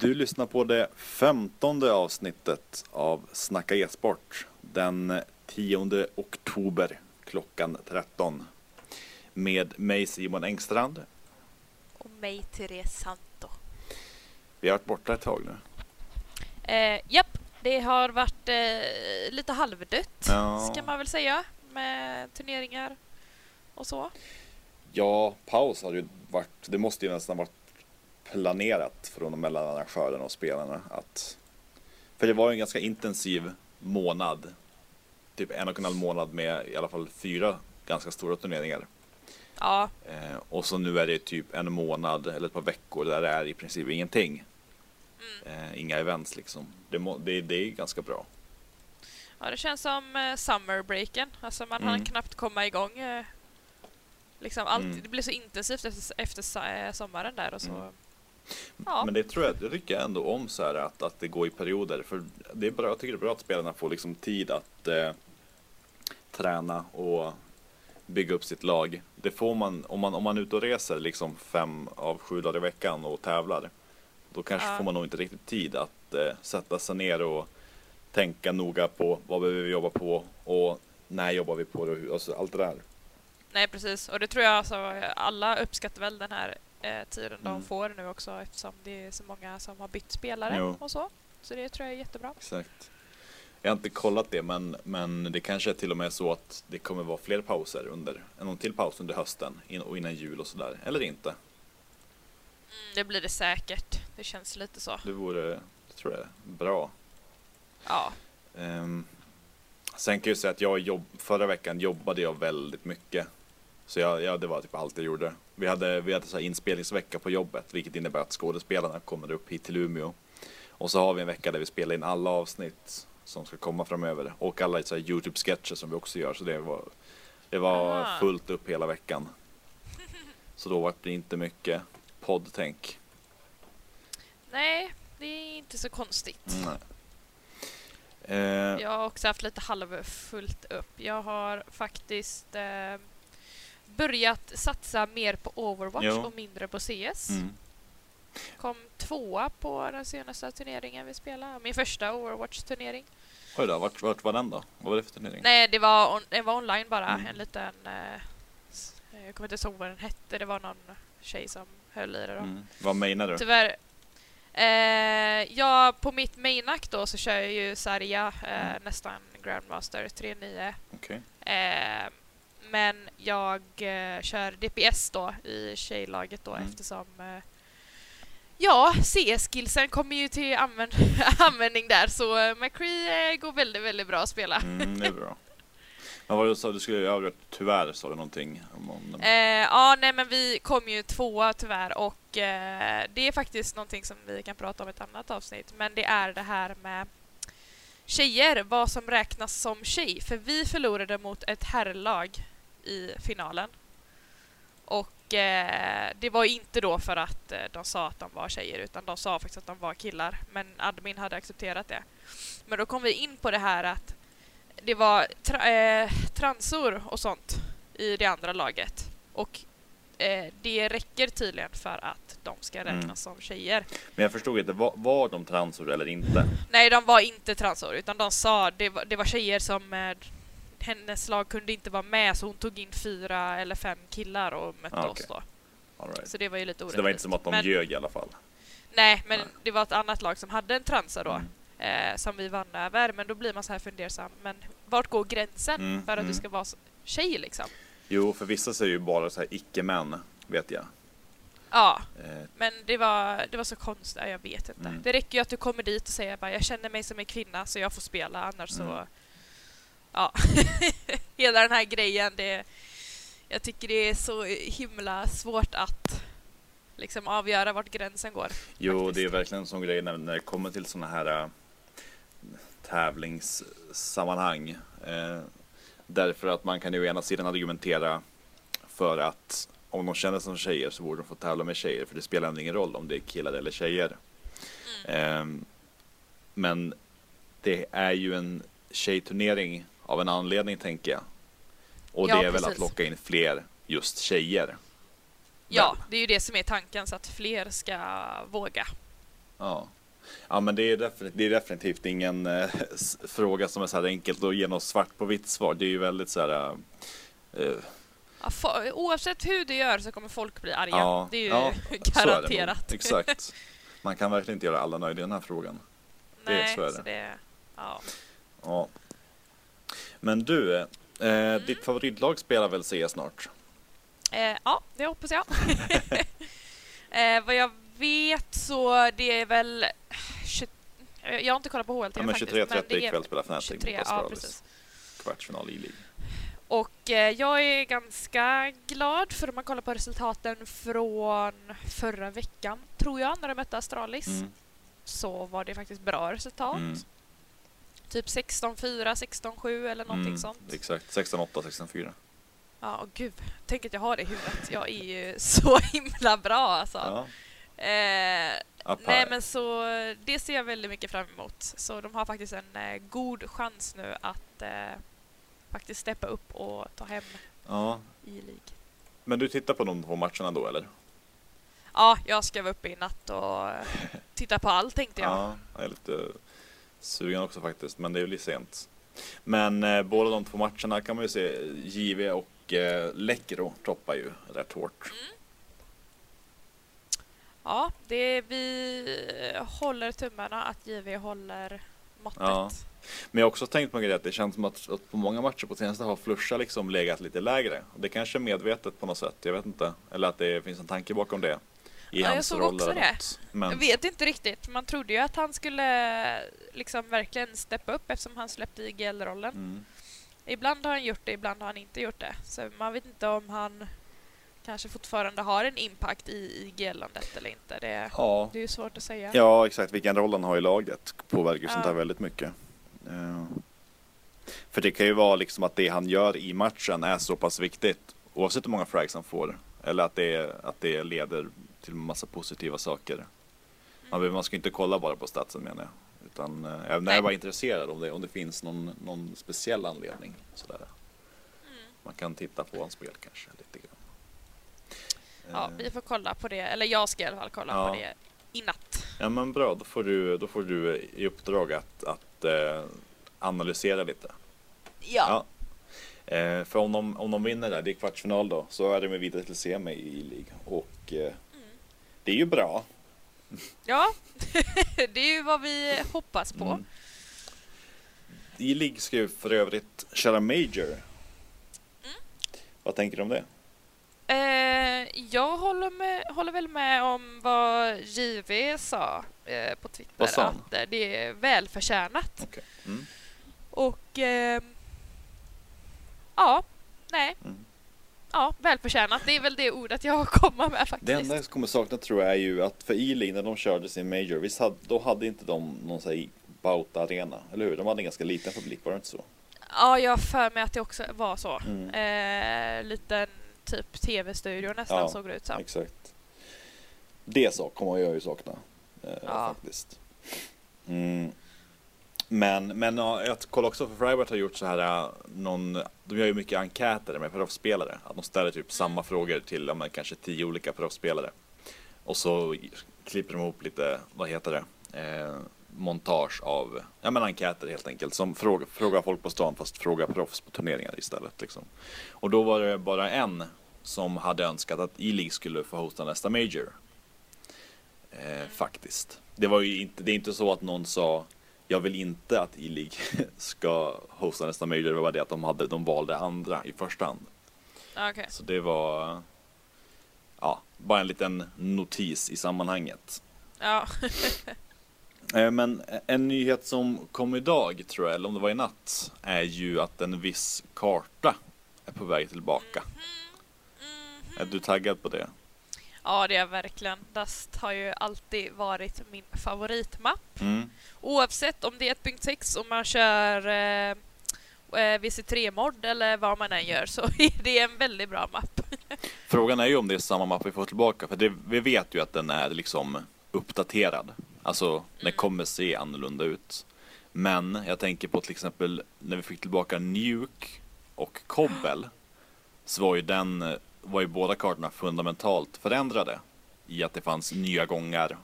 Du lyssnar på det femtonde avsnittet av Snacka e-sport den 10 oktober klockan 13 med mig Simon Engstrand. Och mig Therese Santo. Vi har varit borta ett tag nu. Eh, japp, det har varit eh, lite halvdött Ja. ska man väl säga med turneringar och så. Ja, paus har ju varit, det måste ju nästan varit planerat från och mellan arrangörerna och spelarna att för det var ju en ganska intensiv månad typ en och en halv månad med i alla fall fyra ganska stora turneringar Ja, eh, och så nu är det typ en månad eller ett par veckor där det är i princip ingenting eh, inga events liksom det, må, det, det är ganska bra ja det känns som eh, summerbreaken. Alltså man Mm. hann knappt komma igång. Eh, liksom allt, Mm. Det blev så intensivt efter, efter eh, sommaren där och så. Mm. Ja, Men det tror jag, det tycker jag ändå om så här att, att det går i perioder. För det är bra, jag tycker det är bra att spelarna får liksom tid att eh, träna och bygga upp sitt lag. Det får man om man, om man är ute och reser liksom fem av sju dagar i veckan och tävlar. Då kanske Ja. får man nog inte riktigt tid att eh, sätta sig ner och tänka noga på vad behöver vi jobba på och när jobbar vi på det och hur, alltså allt det där. nej precis. Och det tror jag alltså alla uppskattar väl den här eh, tiden de Mm. får nu också eftersom det är så många som har bytt spelare Jo. och så. Så det tror jag är jättebra. Exakt. Jag har inte kollat det men, men det kanske är till och med så att det kommer vara fler pauser under, någon till paus under hösten in, och innan jul och sådär. Eller inte. Mm, det blir det säkert. Det känns lite så. Det vore, det tror jag, bra. Ja. Ehm, sen kan jag säga att jag jobb, förra veckan jobbade jag väldigt mycket. Så jag, ja, det var typ allt jag gjorde. Vi hade, vi hade så inspelningsvecka på jobbet vilket innebär att skådespelarna kommer upp hit till Umeå. Och så har vi en vecka där vi spelar in alla avsnitt som ska komma framöver. Och alla så Youtube-sketcher som vi också gör. Så det var, det var Aha. fullt upp hela veckan. Så då var det inte mycket poddtänk. Nej, det är inte så konstigt. Nej. Eh, Jag har också haft lite halvfullt upp. Jag har faktiskt eh, börjat satsa mer på Overwatch Jo. och mindre på CS. mm. Kom tvåa på den senaste turneringen vi spelade. Min första Overwatch-turnering. Oj då, vart, vart var den då? Vad var det för turnering? Nej, det var, on- det var online bara. Mm. En liten... Eh, jag kommer inte ihåg vad den hette. Det var någon tjej som höll i det då. Mm. Vad menar du? Tyvärr. Eh, ja, på mitt mainack då så kör jag ju Sarja, eh, Mm. nästan Grandmaster 3.9. Okej. Eh, men jag eh, kör DPS då i tjejlaget då Mm. eftersom eh, Ja, CS-skillsen kommer ju till använd användning där så eh, McCree eh, går väldigt, väldigt bra att spela. Mm, det är bra. Vad du sa, du skulle göra tyvärr sa du någonting om, om Eh, ja, nej men vi kom ju tvåa tyvärr och eh, det är faktiskt någonting som vi kan prata om i ett annat avsnitt. Men det är det här med tjejer, vad som räknas som tjej. För vi förlorade mot ett herrlag i finalen. Och eh, det var inte då för att eh, de sa att de var tjejer utan de sa faktiskt att de var killar. Men admin hade accepterat det. Men då kom vi in på det här att det var tra eh, transor och sånt i det andra laget. Och det räcker tydligen för att de ska räknas Mm. som tjejer. Men jag förstod inte, var, var de transor eller inte? Nej, de var inte transor utan de sa det var, det var tjejer som eh, hennes lag kunde inte vara med så hon tog in fyra eller fem killar och mötte Ah, oss då. Right. Så det var ju lite Så orättvist. det var inte som att de men, ljög i alla fall? Nej, men Nej. det var ett annat lag som hade en transa då. Mm. Eh, som vi vann över. Men då blir man så här fundersam. Men vart går gränsen Mm, för att mm. du ska vara tjej liksom? Jo, för vissa säger ju bara så här icke-män, vet jag. Ja, Eh, Men det var, det var så konstigt, jag vet inte. Mm. Det räcker ju att du kommer dit och säger bara jag känner mig som en kvinna så jag får spela annars så... Mm. Ja. Hela den här grejen, det... Jag tycker det är så himla svårt att liksom avgöra vart gränsen går. jo, Faktiskt. det är verkligen en sån grej när, när det kommer till såna här äh, tävlingssammanhang. Eh, därför att man kan ju å ena sidan argumentera för att om de känner sig som tjejer så borde de få tävla med tjejer för det spelar ändå ingen roll om det är killar eller tjejer. Ehm, men det är ju en tjejturnering av en anledning tänker jag. Och Ja, det är väl att precis. locka in fler just tjejer. Ja, det är ju det som är tanken så att fler ska våga. Ja. Ja men det är, definitivt, det är definitivt ingen eh, fråga som är så här enkelt att ge något svart på vitt svar. Det är ju väldigt så här. eh, eh, Ja, fo- oavsett hur du gör så kommer folk bli arga. Ja, det är ju ja, så är det garanterat. Exakt. Man kan verkligen inte göra alla nöjda i den här frågan. Det- Nej, så är så det. det ja. Ja. Men du, eh, Mm. ditt favoritlag spelar väl CS snart? Eh, ja, det hoppas jag. eh, vad jag vet så det är väl... 20, jag har inte kollat på HLT Ja, men faktiskt. 23.30 det är ikväll spelar Fnatic 23, mot ja, precis. Kvartsfinal i League. Och eh, jag är ganska glad för om man kollar på resultaten från förra veckan, tror jag, när de mötte Astralis. Mm. Så var det faktiskt bra resultat. Mm. Typ 16-4, 16-7 eller någonting Mm, sånt. Exakt, 16-8, 16-4. Ja, och gud. Tänk att jag har det i huvudet. Jag är ju så himla bra alltså. Ja. Eh, nej men så det ser jag väldigt mycket fram emot. Så de har faktiskt en eh, god chans nu att eh, faktiskt steppa upp och ta hem ja. i League. Men du tittar på de två matcherna då eller? Ja, jag ska vara uppe i natt och eh, titta på allt tänkte jag. Ja, jag är lite sugen också faktiskt, men det är ju lite sent. Men eh, båda de två matcherna kan man ju se, JV och eh, Läckero toppar ju rätt hårt. Ja, det vi håller tummarna att JV håller måttet. Ja. Men jag har också tänkt på en grej att det känns som att, att på många matcher på senaste har Flusha liksom legat lite lägre. Det kanske är medvetet på något sätt, jag vet inte. Eller att det finns en tanke bakom det. I Ja, jag såg också det. Men, Jag vet inte riktigt. Man trodde ju att han skulle liksom verkligen steppa upp eftersom han släppte IGL-rollen. mm. Ibland har han gjort det, ibland har han inte gjort det. Så man vet inte om han kanske fortfarande har en impact i IGL-landet eller inte. Det, Ja. det är ju svårt att säga. ja, exakt. Vilken roll han har i laget påverkar ju sånt Ja. här väldigt mycket. Eh, För det kan ju vara liksom att det han gör i matchen är så pass viktigt oavsett hur många frags han får. Eller att det, att det leder till massa positiva saker. Man, behöver- man ska inte kolla bara på statsen menar jag. Utan eh, även när jag var intresserad om det, om det finns någon, någon speciell anledning. Sådär. Mm. Man kan titta på hans spel kanske lite grann. Ja, Eh, vi får kolla på det. Eller jag ska i alla fall kolla Ja. på det i natt. ja men bra, då får du, då får du i uppdrag att, att eh, analysera lite. Ja. Eh, för om de, om de vinner där, det är kvartsfinal då, så är de ju vidare till semi i League. Och eh, Mm. det är ju bra. Ja, det är ju vad vi hoppas på. Mm. I League ska ju för övrigt köra Major. Mm. Vad tänker du om det? Eh, jag håller, med, håller väl med om vad JV sa eh, på Twitter. Vad sa han? att eh, det är välförtjänat. Okej. Mm. Och ehm, ja, nej. Mm. Ja, välförtjänat. Det är väl det ordet jag kommer med faktiskt. Det enda jag kommer sakna tror jag är ju att för E-League när de körde sin Major, visst hade, då hade inte de någon sån här Bauta-arena, eller hur? De hade en ganska liten publik, var det inte så? Ja, jag har för mig att det också var så. Mm. Eh, liten typ tv-studio nästan Ja, såg det ut som. Exakt. Det så kommer jag ju sakna. Eh, Ja. Faktiskt. Mm. Men, men ja, jag kollar också för Fribert har gjort så här eh, någon, de gör ju mycket enkäter med proffsspelare. Att de ställer typ samma frågor till ja, men kanske tio olika proffsspelare. Och så klipper de ihop lite, vad heter det, eh, montage av ja, men enkäter helt enkelt. Som fråga, frågar folk på stan fast frågar proffs på turneringar istället. Liksom. Och då var det bara en som hade önskat att E-League skulle få hosta nästa Major. Eh, faktiskt. Det var ju inte, det är inte så att någon sa jag vill inte att E-League ska hosta nästa Major. Det var bara det att de, hade, de valde andra i första hand. Ja, okej. Så det var ja, bara en liten notis i sammanhanget. Ja. Eh, Men en nyhet som kom idag tror jag, eller om det var i natt, är ju att en viss karta är på väg tillbaka. Är du taggad på det? ja, det är jag verkligen. Dust har ju alltid varit min favoritmapp. Mm. Oavsett om det är 1.6 och man kör eh, eh, VC3-mod eller vad man än gör så är det en väldigt bra mapp. Frågan är ju om det är samma mapp vi får tillbaka, för det, vi vet ju att den är liksom uppdaterad. Alltså, den kommer se annorlunda ut. Men jag tänker på till exempel när vi fick tillbaka Nuke och Kobbel så var ju den, var ju båda kartorna fundamentalt förändrade i att det fanns nya gångar,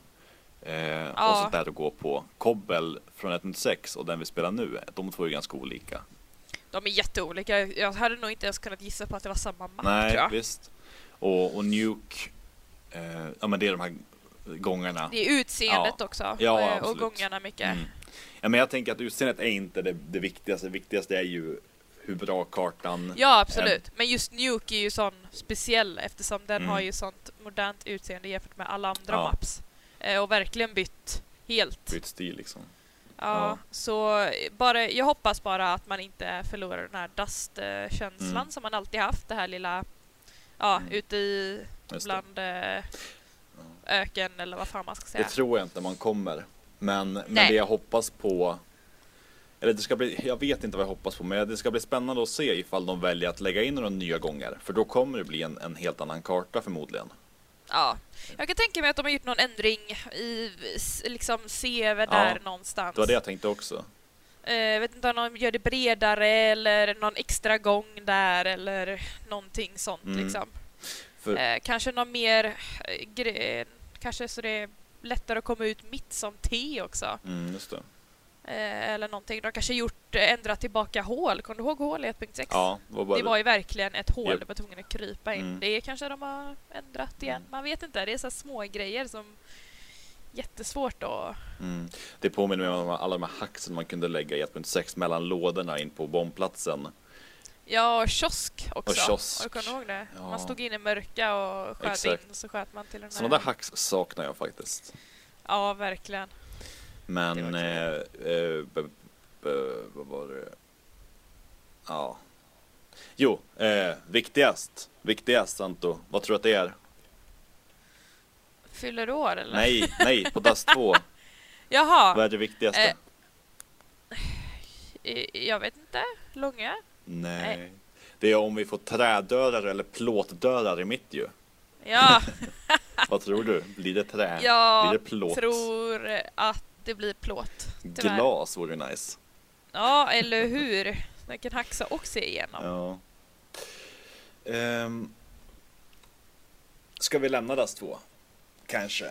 Eh, Ja. Och sånt där att gå på. Kobbel från 1.6 och den vi spelar nu, de två är ganska olika. De är jätteolika. Jag hade nog inte ens kunnat gissa på att det var samma tror Nej, visst. Och, och Nuke, eh, ja men det är de här gångarna. Det är utseendet också. Ja, eh, och gångarna mycket. Mm. Ja, men jag tänker att utseendet är inte det, det viktigaste. Det viktigaste är ju hur bra kartan Ja, absolut. Men just Nuke är ju sån speciell eftersom den Mm. har ju sånt modernt utseende jämfört med alla andra Ja. maps. Eh, och verkligen bytt helt. bytt stil liksom. Ja, Ja. Så bara, jag hoppas bara att man inte förlorar den här dust-känslan Mm. som man alltid haft. Det här lilla, ja, Mm. ute i Just det. bland eh, öken eller vad fan man ska det säga. tror jag inte man kommer. Men, men det jag hoppas på eller det ska bli, jag vet inte vad jag hoppas på, men det ska bli spännande att se ifall de väljer att lägga in några nya gånger. För då kommer det bli en, en helt annan karta förmodligen. Ja. Jag kan tänka mig att de har gjort någon ändring i liksom CV där Ja, någonstans. Det var det jag tänkte också. Eh, Jag vet inte om de gör det bredare eller någon extra gång där eller någonting sånt Mm. liksom. För, Eh, kanske någon mer eh, gre- kanske så det är lättare att komma ut mitt som T också. mm, just det. Eh, eller någonting. De kanske gjort, eh, ändrat tillbaka hål. Kommer du ihåg hål i 1.6? Ja, det var bara Det var ju verkligen ett hål, Japp. det var tvungen att krypa in. Mm. Det kanske de har ändrat igen. Mm. Man vet inte, det är så små grejer som jättesvårt att... Mm. Det påminner mig om alla de här hacksen man kunde lägga i 1.6 mellan lådorna in på bombplatsen. Ja, och kiosk också. Och kiosk. Du kommit ihåg det? Ja. Man stod inne i mörka och sköt Exakt. in så sköt man till den här... Sådana där hacks saknar jag faktiskt. Ja, verkligen. Men, eh, eh, b, b, vad var det? Ja. Jo, eh, viktigast. Viktigast Santo. Vad tror du att det är? Fyller år eller? Nej, nej, på Dust 2. Jaha, Vad är det viktigaste? Eh. eh, jag vet inte. Långa? nej. nej. Det är om vi får trädörrar eller plåtdörrar i mitt ju. Ja, Vad tror du? Blir det trä? jag Blir det plåt? tror att det blir plåt. tyvärr. Glas vore nice. Ja, eller hur? Den kan haxa och se igenom. Ja. Ehm, ska vi lämna Dust 2? Kanske.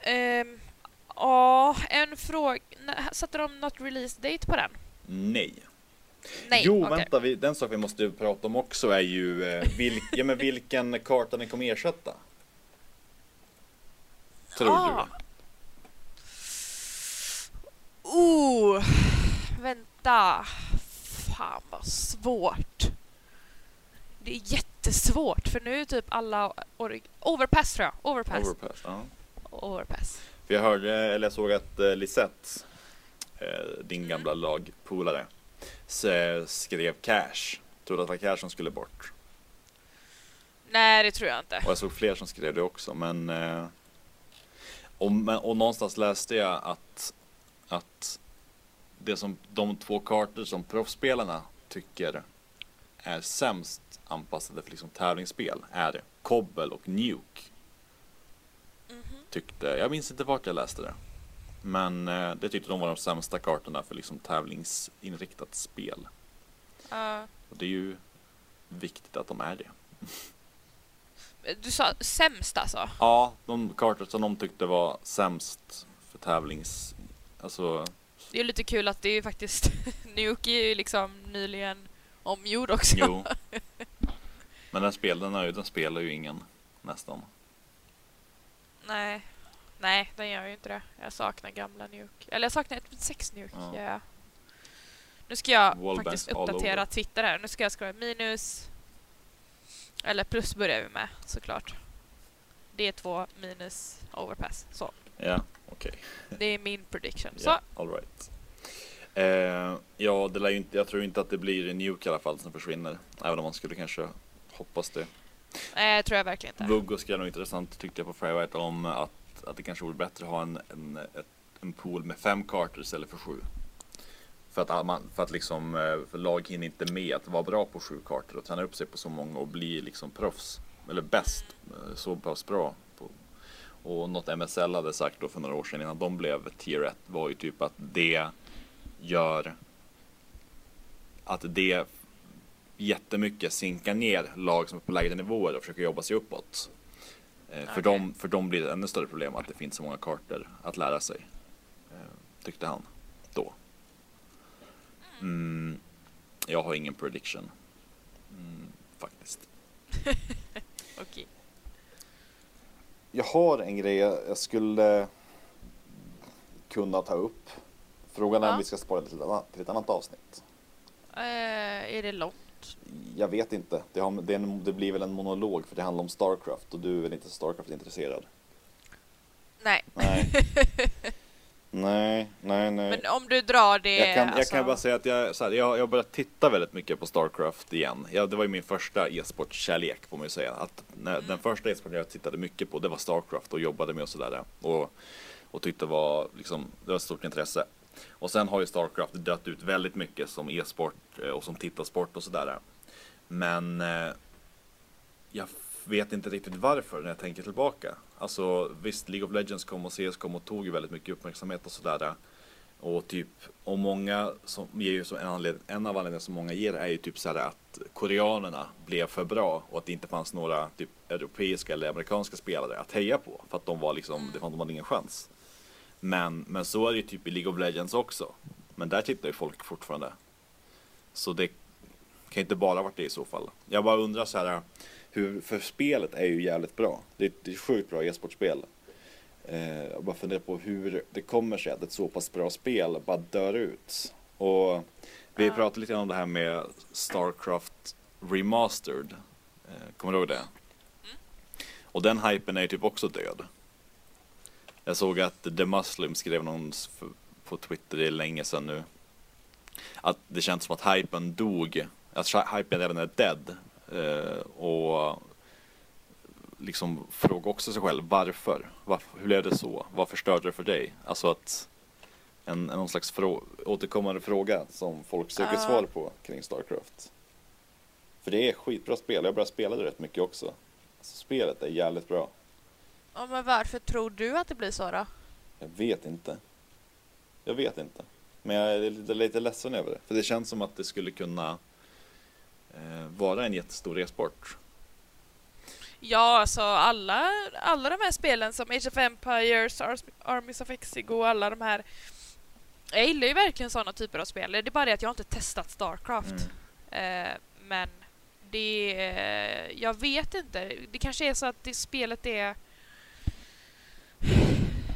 Ehm, Ja, en fråga. Satte de något release date på den? Nej. Nej, jo, okej. vänta. Vi, den sak vi måste prata om också är ju eh, vilk, ja, men vilken karta den kommer ersätta. Tror Ah. Oh, vänta. Fan vad svårt. Det är jättesvårt för nu är typ alla Overpass tror jag. du? Overpass. Overpass. Ja. Overpass. För jag hörde, eller jag såg att eh, Lisette, eh, din Mm. gamla lagpolare, skrev cash. Trodde att det var cash som skulle bort. Nej, det tror jag inte. Och jag såg fler som skrev det också, men... Eh, och, men och någonstans läste jag att, att det som, de två kartor som proffsspelarna tycker är sämst anpassade för liksom tävlingsspel är Kobbel och Nuke. Mhm. Tyckte, jag minns inte vart jag läste det. Men eh, det tyckte de var de sämsta kartorna för liksom tävlingsinriktat spel. Ja. Och det är ju viktigt att de är det. du sa sämst alltså? Ja, de kartor som de tyckte var sämst för tävlings... Alltså, Det är ju lite kul att det är ju faktiskt Nuke är ju liksom nyligen omgjord också. jo. Men den spelarna den spelar ju ingen nästan. Nej. Nej, den gör ju inte det. Jag saknar gamla Nuke. Eller jag saknar 1.6 Nuke. Ja. Ja. Nu ska jag Wallbangs faktiskt uppdatera. Twitter här. Nu ska jag skriva minus... Eller plus börjar vi med såklart. D2 minus overpass. Så. Ja, okej. Det är min prediction. Så. Ja, all right. Eh, ja, det lär ju inte, jag tror inte att det blir Nuke i alla fall som försvinner. Även om man skulle kanske hoppas det. Nej, tror jag verkligen inte. Vuggo skrev något intressant tyckte jag på Firewhite om att, att det kanske vore bättre att ha en, en, en pool med fem kartor istället för sju. För att, man, för att liksom, eh, för lag hinner inte med att vara bra på sju kartor och träna upp sig på så många och bli liksom proffs. Eller bäst, eh, så pass bra. Och något MSL hade sagt då för några år sedan innan de blev tier 1 var ju typ att det gör att det jättemycket sinkar ner lag som är på lägre nivåer och försöker jobba sig uppåt. Eh, För, dem, för dem blir det ett ännu större problem att det finns så många kartor att lära sig. Eh, Tyckte han då. Mm, jag har ingen prediction. Mm, faktiskt. Okej. Jag har en grej jag skulle kunna ta upp. Frågan är Ja. om vi ska spara det till ett annat, till ett annat avsnitt. Eh, är det långt? Jag vet inte. Det, har, det, en, det blir väl en monolog för det handlar om Starcraft och du är väl inte Starcraft-intresserad? Nej. Nej. nej, nej, nej. Men om du drar det... Jag kan, jag alltså, kan bara säga att jag, så här, jag, jag börjat titta väldigt mycket på Starcraft igen. Jag, det var ju min första e-sportkärlek får man ju säga. Att när, Den första e-sporten jag tittade mycket på det var Starcraft och jobbade med och sådär. Och, och tyckte var, liksom, det var ett stort intresse. Och sen har ju Starcraft dött ut väldigt mycket som e-sport eh, och som tittarsport och sådär. Men eh, jag vet inte riktigt varför när jag tänker tillbaka. Alltså visst, League of Legends kom och CS kom och tog ju väldigt mycket uppmärksamhet och sådär. Och typ, och många som ger ju som en, anledning, en av anledningarna som många ger är ju typ såhär att koreanerna blev för bra och att det inte fanns några typ europeiska eller amerikanska spelare att heja på. För att de var liksom, det fanns, de hade ingen chans. Men, men så är det ju typ i League of Legends också. Men där tittar ju folk fortfarande. Så det kan inte bara varit det i så fall. Jag bara undrar så här, hur, för spelet är ju jävligt bra. Det är det är ett sjukt bra e-sportspel. Eh, jag bara funderar på hur det kommer sig att ett så pass bra spel bara dör ut. Och vi Ja. pratade lite om det här med Starcraft Remastered. Eh, kommer du ihåg det? Och den hypen är ju typ också död. Jag såg att The Muslim skrev någon på Twitter, det är länge sedan nu. Att det känns som att hypen dog, att sh- hypen redan är dead. Eh, och liksom fråga också sig själv varför? varför? Hur blev det så? Vad förstörde det för dig? Alltså att en, någon slags frå- återkommande fråga som folk söker Ja. svar på kring Starcraft. För det är skitbra spel, jag började spela det rätt mycket också. Alltså, spelet är jävligt bra. Ja, men varför tror du att det blir så då? Jag vet inte. Jag vet inte. Men jag är lite, lite ledsen över det. För det känns som att det skulle kunna vara en jättestor e-sport. Ja, alltså alla, alla de här spelen som Age of Empires, Ars- Armies of Exigo och alla de här. Jag gillar ju verkligen sådana typer av spel. Det är bara det att jag inte testat Starcraft. Mm. Eh, men det... Eh, jag vet inte. Det kanske är så att det spelet är...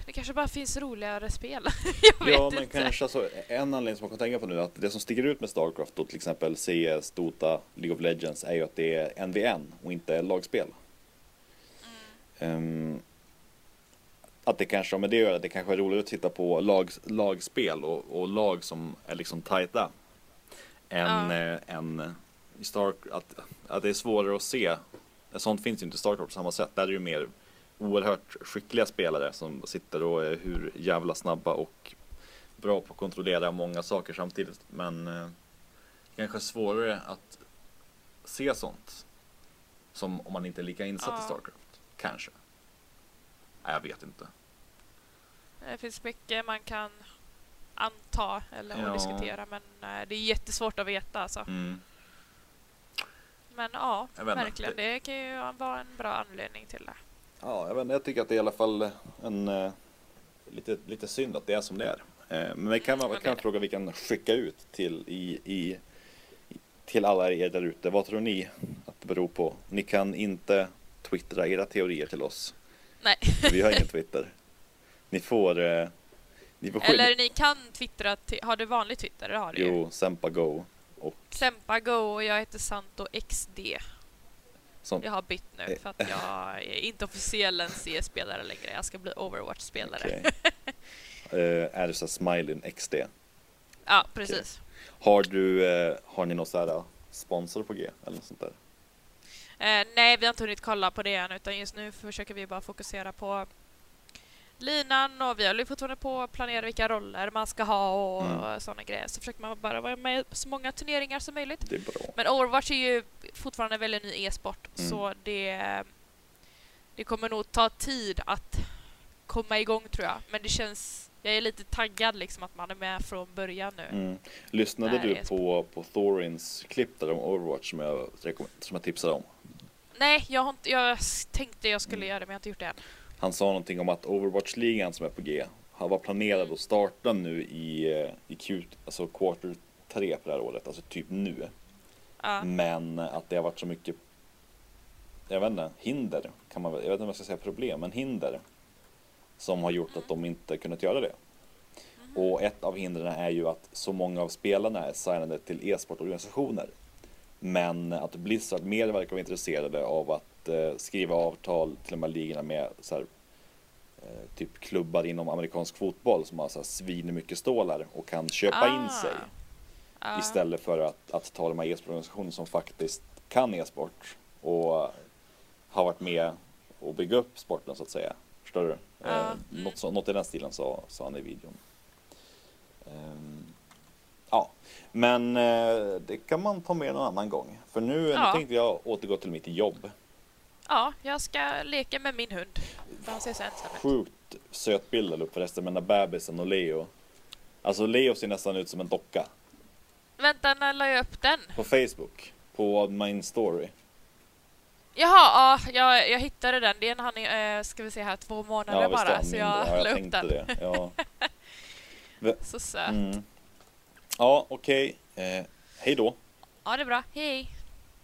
Det kanske bara finns roligare spel. jag vet Ja, men inte. kanske alltså, en anledning som man kan tänka på nu är att det som sticker ut med Starcraft och till exempel CS, Dota, League of Legends är ju att det är NVN och inte lagspel. Ehm, att det kanske med det att göra, det kanske är roligare att titta på lag, lagspel och, och lag som är liksom tajta. Än, Ja. eh, än i Star, att, att det är svårare att se. Sånt finns ju inte i Starcraft på samma sätt. Där är det ju mer oerhört skickliga spelare som sitter och är hur jävla snabba och bra på att kontrollera många saker samtidigt. Men eh, kanske svårare att se sånt. Som om man inte är lika insatt i Ja. Starcraft. Kanske. Nej, jag vet inte. Det finns mycket man kan anta eller Ja. diskutera men eh, det är jättesvårt att veta alltså. Mm. Men ja, verkligen. Det kan ju vara en bra anledning till det. Ja, jag, vet, jag tycker att det är i alla fall en eh, lite, lite synd att det är som det är. Eh, men vi kan, vi men kan fråga vi kan skicka ut till, i, i, till alla er där ute. Vad tror ni att det beror på? Ni kan inte twittra era teorier till oss. Nej. Vi har ingen Twitter. Ni får, eh, ni får. Eller ni kan twittra till... Har du vanlig Twitter? Har du. Jo, Sempa Go. Och Sempa Go och jag heter Santo XD. Sånt. Jag har bytt nu för att jag är inte officiell en CS-spelare längre. Jag ska bli Overwatch-spelare. Okej. Eh, Ersa Smiley XD. Ja, precis. Har du, eh, har ni någon så här eh, sponsor på G eller något sånt där? Nej, vi har inte hunnit kolla på det än utan just nu försöker vi bara fokusera på linan och vi håller fortfarande på att planera vilka roller man ska ha och Mm. sådana grejer. Så försöker man bara vara med i så många turneringar som möjligt. Det är bra. Men Overwatch är ju fortfarande en väldigt ny e-sport Mm. så det, det kommer nog ta tid att komma igång tror jag. Men det känns, jag är lite taggad liksom att man är med från början nu. Mm. Lyssnade du på, på Thorins klipp där om Overwatch som jag, som jag tipsade om? Nej, jag, har inte, jag tänkte jag skulle göra det men jag har inte gjort det än. Han sa någonting om att Overwatch-ligan som är på G har var planerad att starta nu i, eh, i Q, alltså quarter 3 på det här året, alltså typ nu. Ja. Men att det har varit så mycket, jag vet inte, hinder kan man jag vet inte om jag ska säga problem, men hinder. Som har gjort att de inte kunnat göra det. Och ett av hindren är ju att så många av spelarna är signade till e-sportorganisationer. Men att Blizzard mer verkar vara intresserade av att eh, skriva avtal till de här ligorna med så här, eh, typ klubbar inom amerikansk fotboll som har så här svin mycket stålar och kan köpa in sig. Ah. Istället för att, att ta de här e-sportorganisationerna som faktiskt kan e-sport och har varit med och bygga upp sporten så att säga. Förstår du? Ja, Eh, mm. något, så, något i den stilen sa, sa han i videon. Ehm, ja, men eh, det kan man ta med någon annan gång. För nu, Ja. nu tänkte jag återgå till mitt jobb. Ja, jag ska leka med min hund. För han ser så ensam ut. Sjukt söt bild upp förresten med den där bebisen och Leo. Alltså Leo ser nästan ut som en docka. Vänta, när la jag upp den? På Facebook. På min story. Jaha, ja, jag, jag hittade den. Det är en han, eh, ska vi se här, två månader visst, bara. ja, Så jag ja, la upp den. det. Ja, Så söt. mm. ja okej. Eh, hej då. Ja, det är bra. Hej!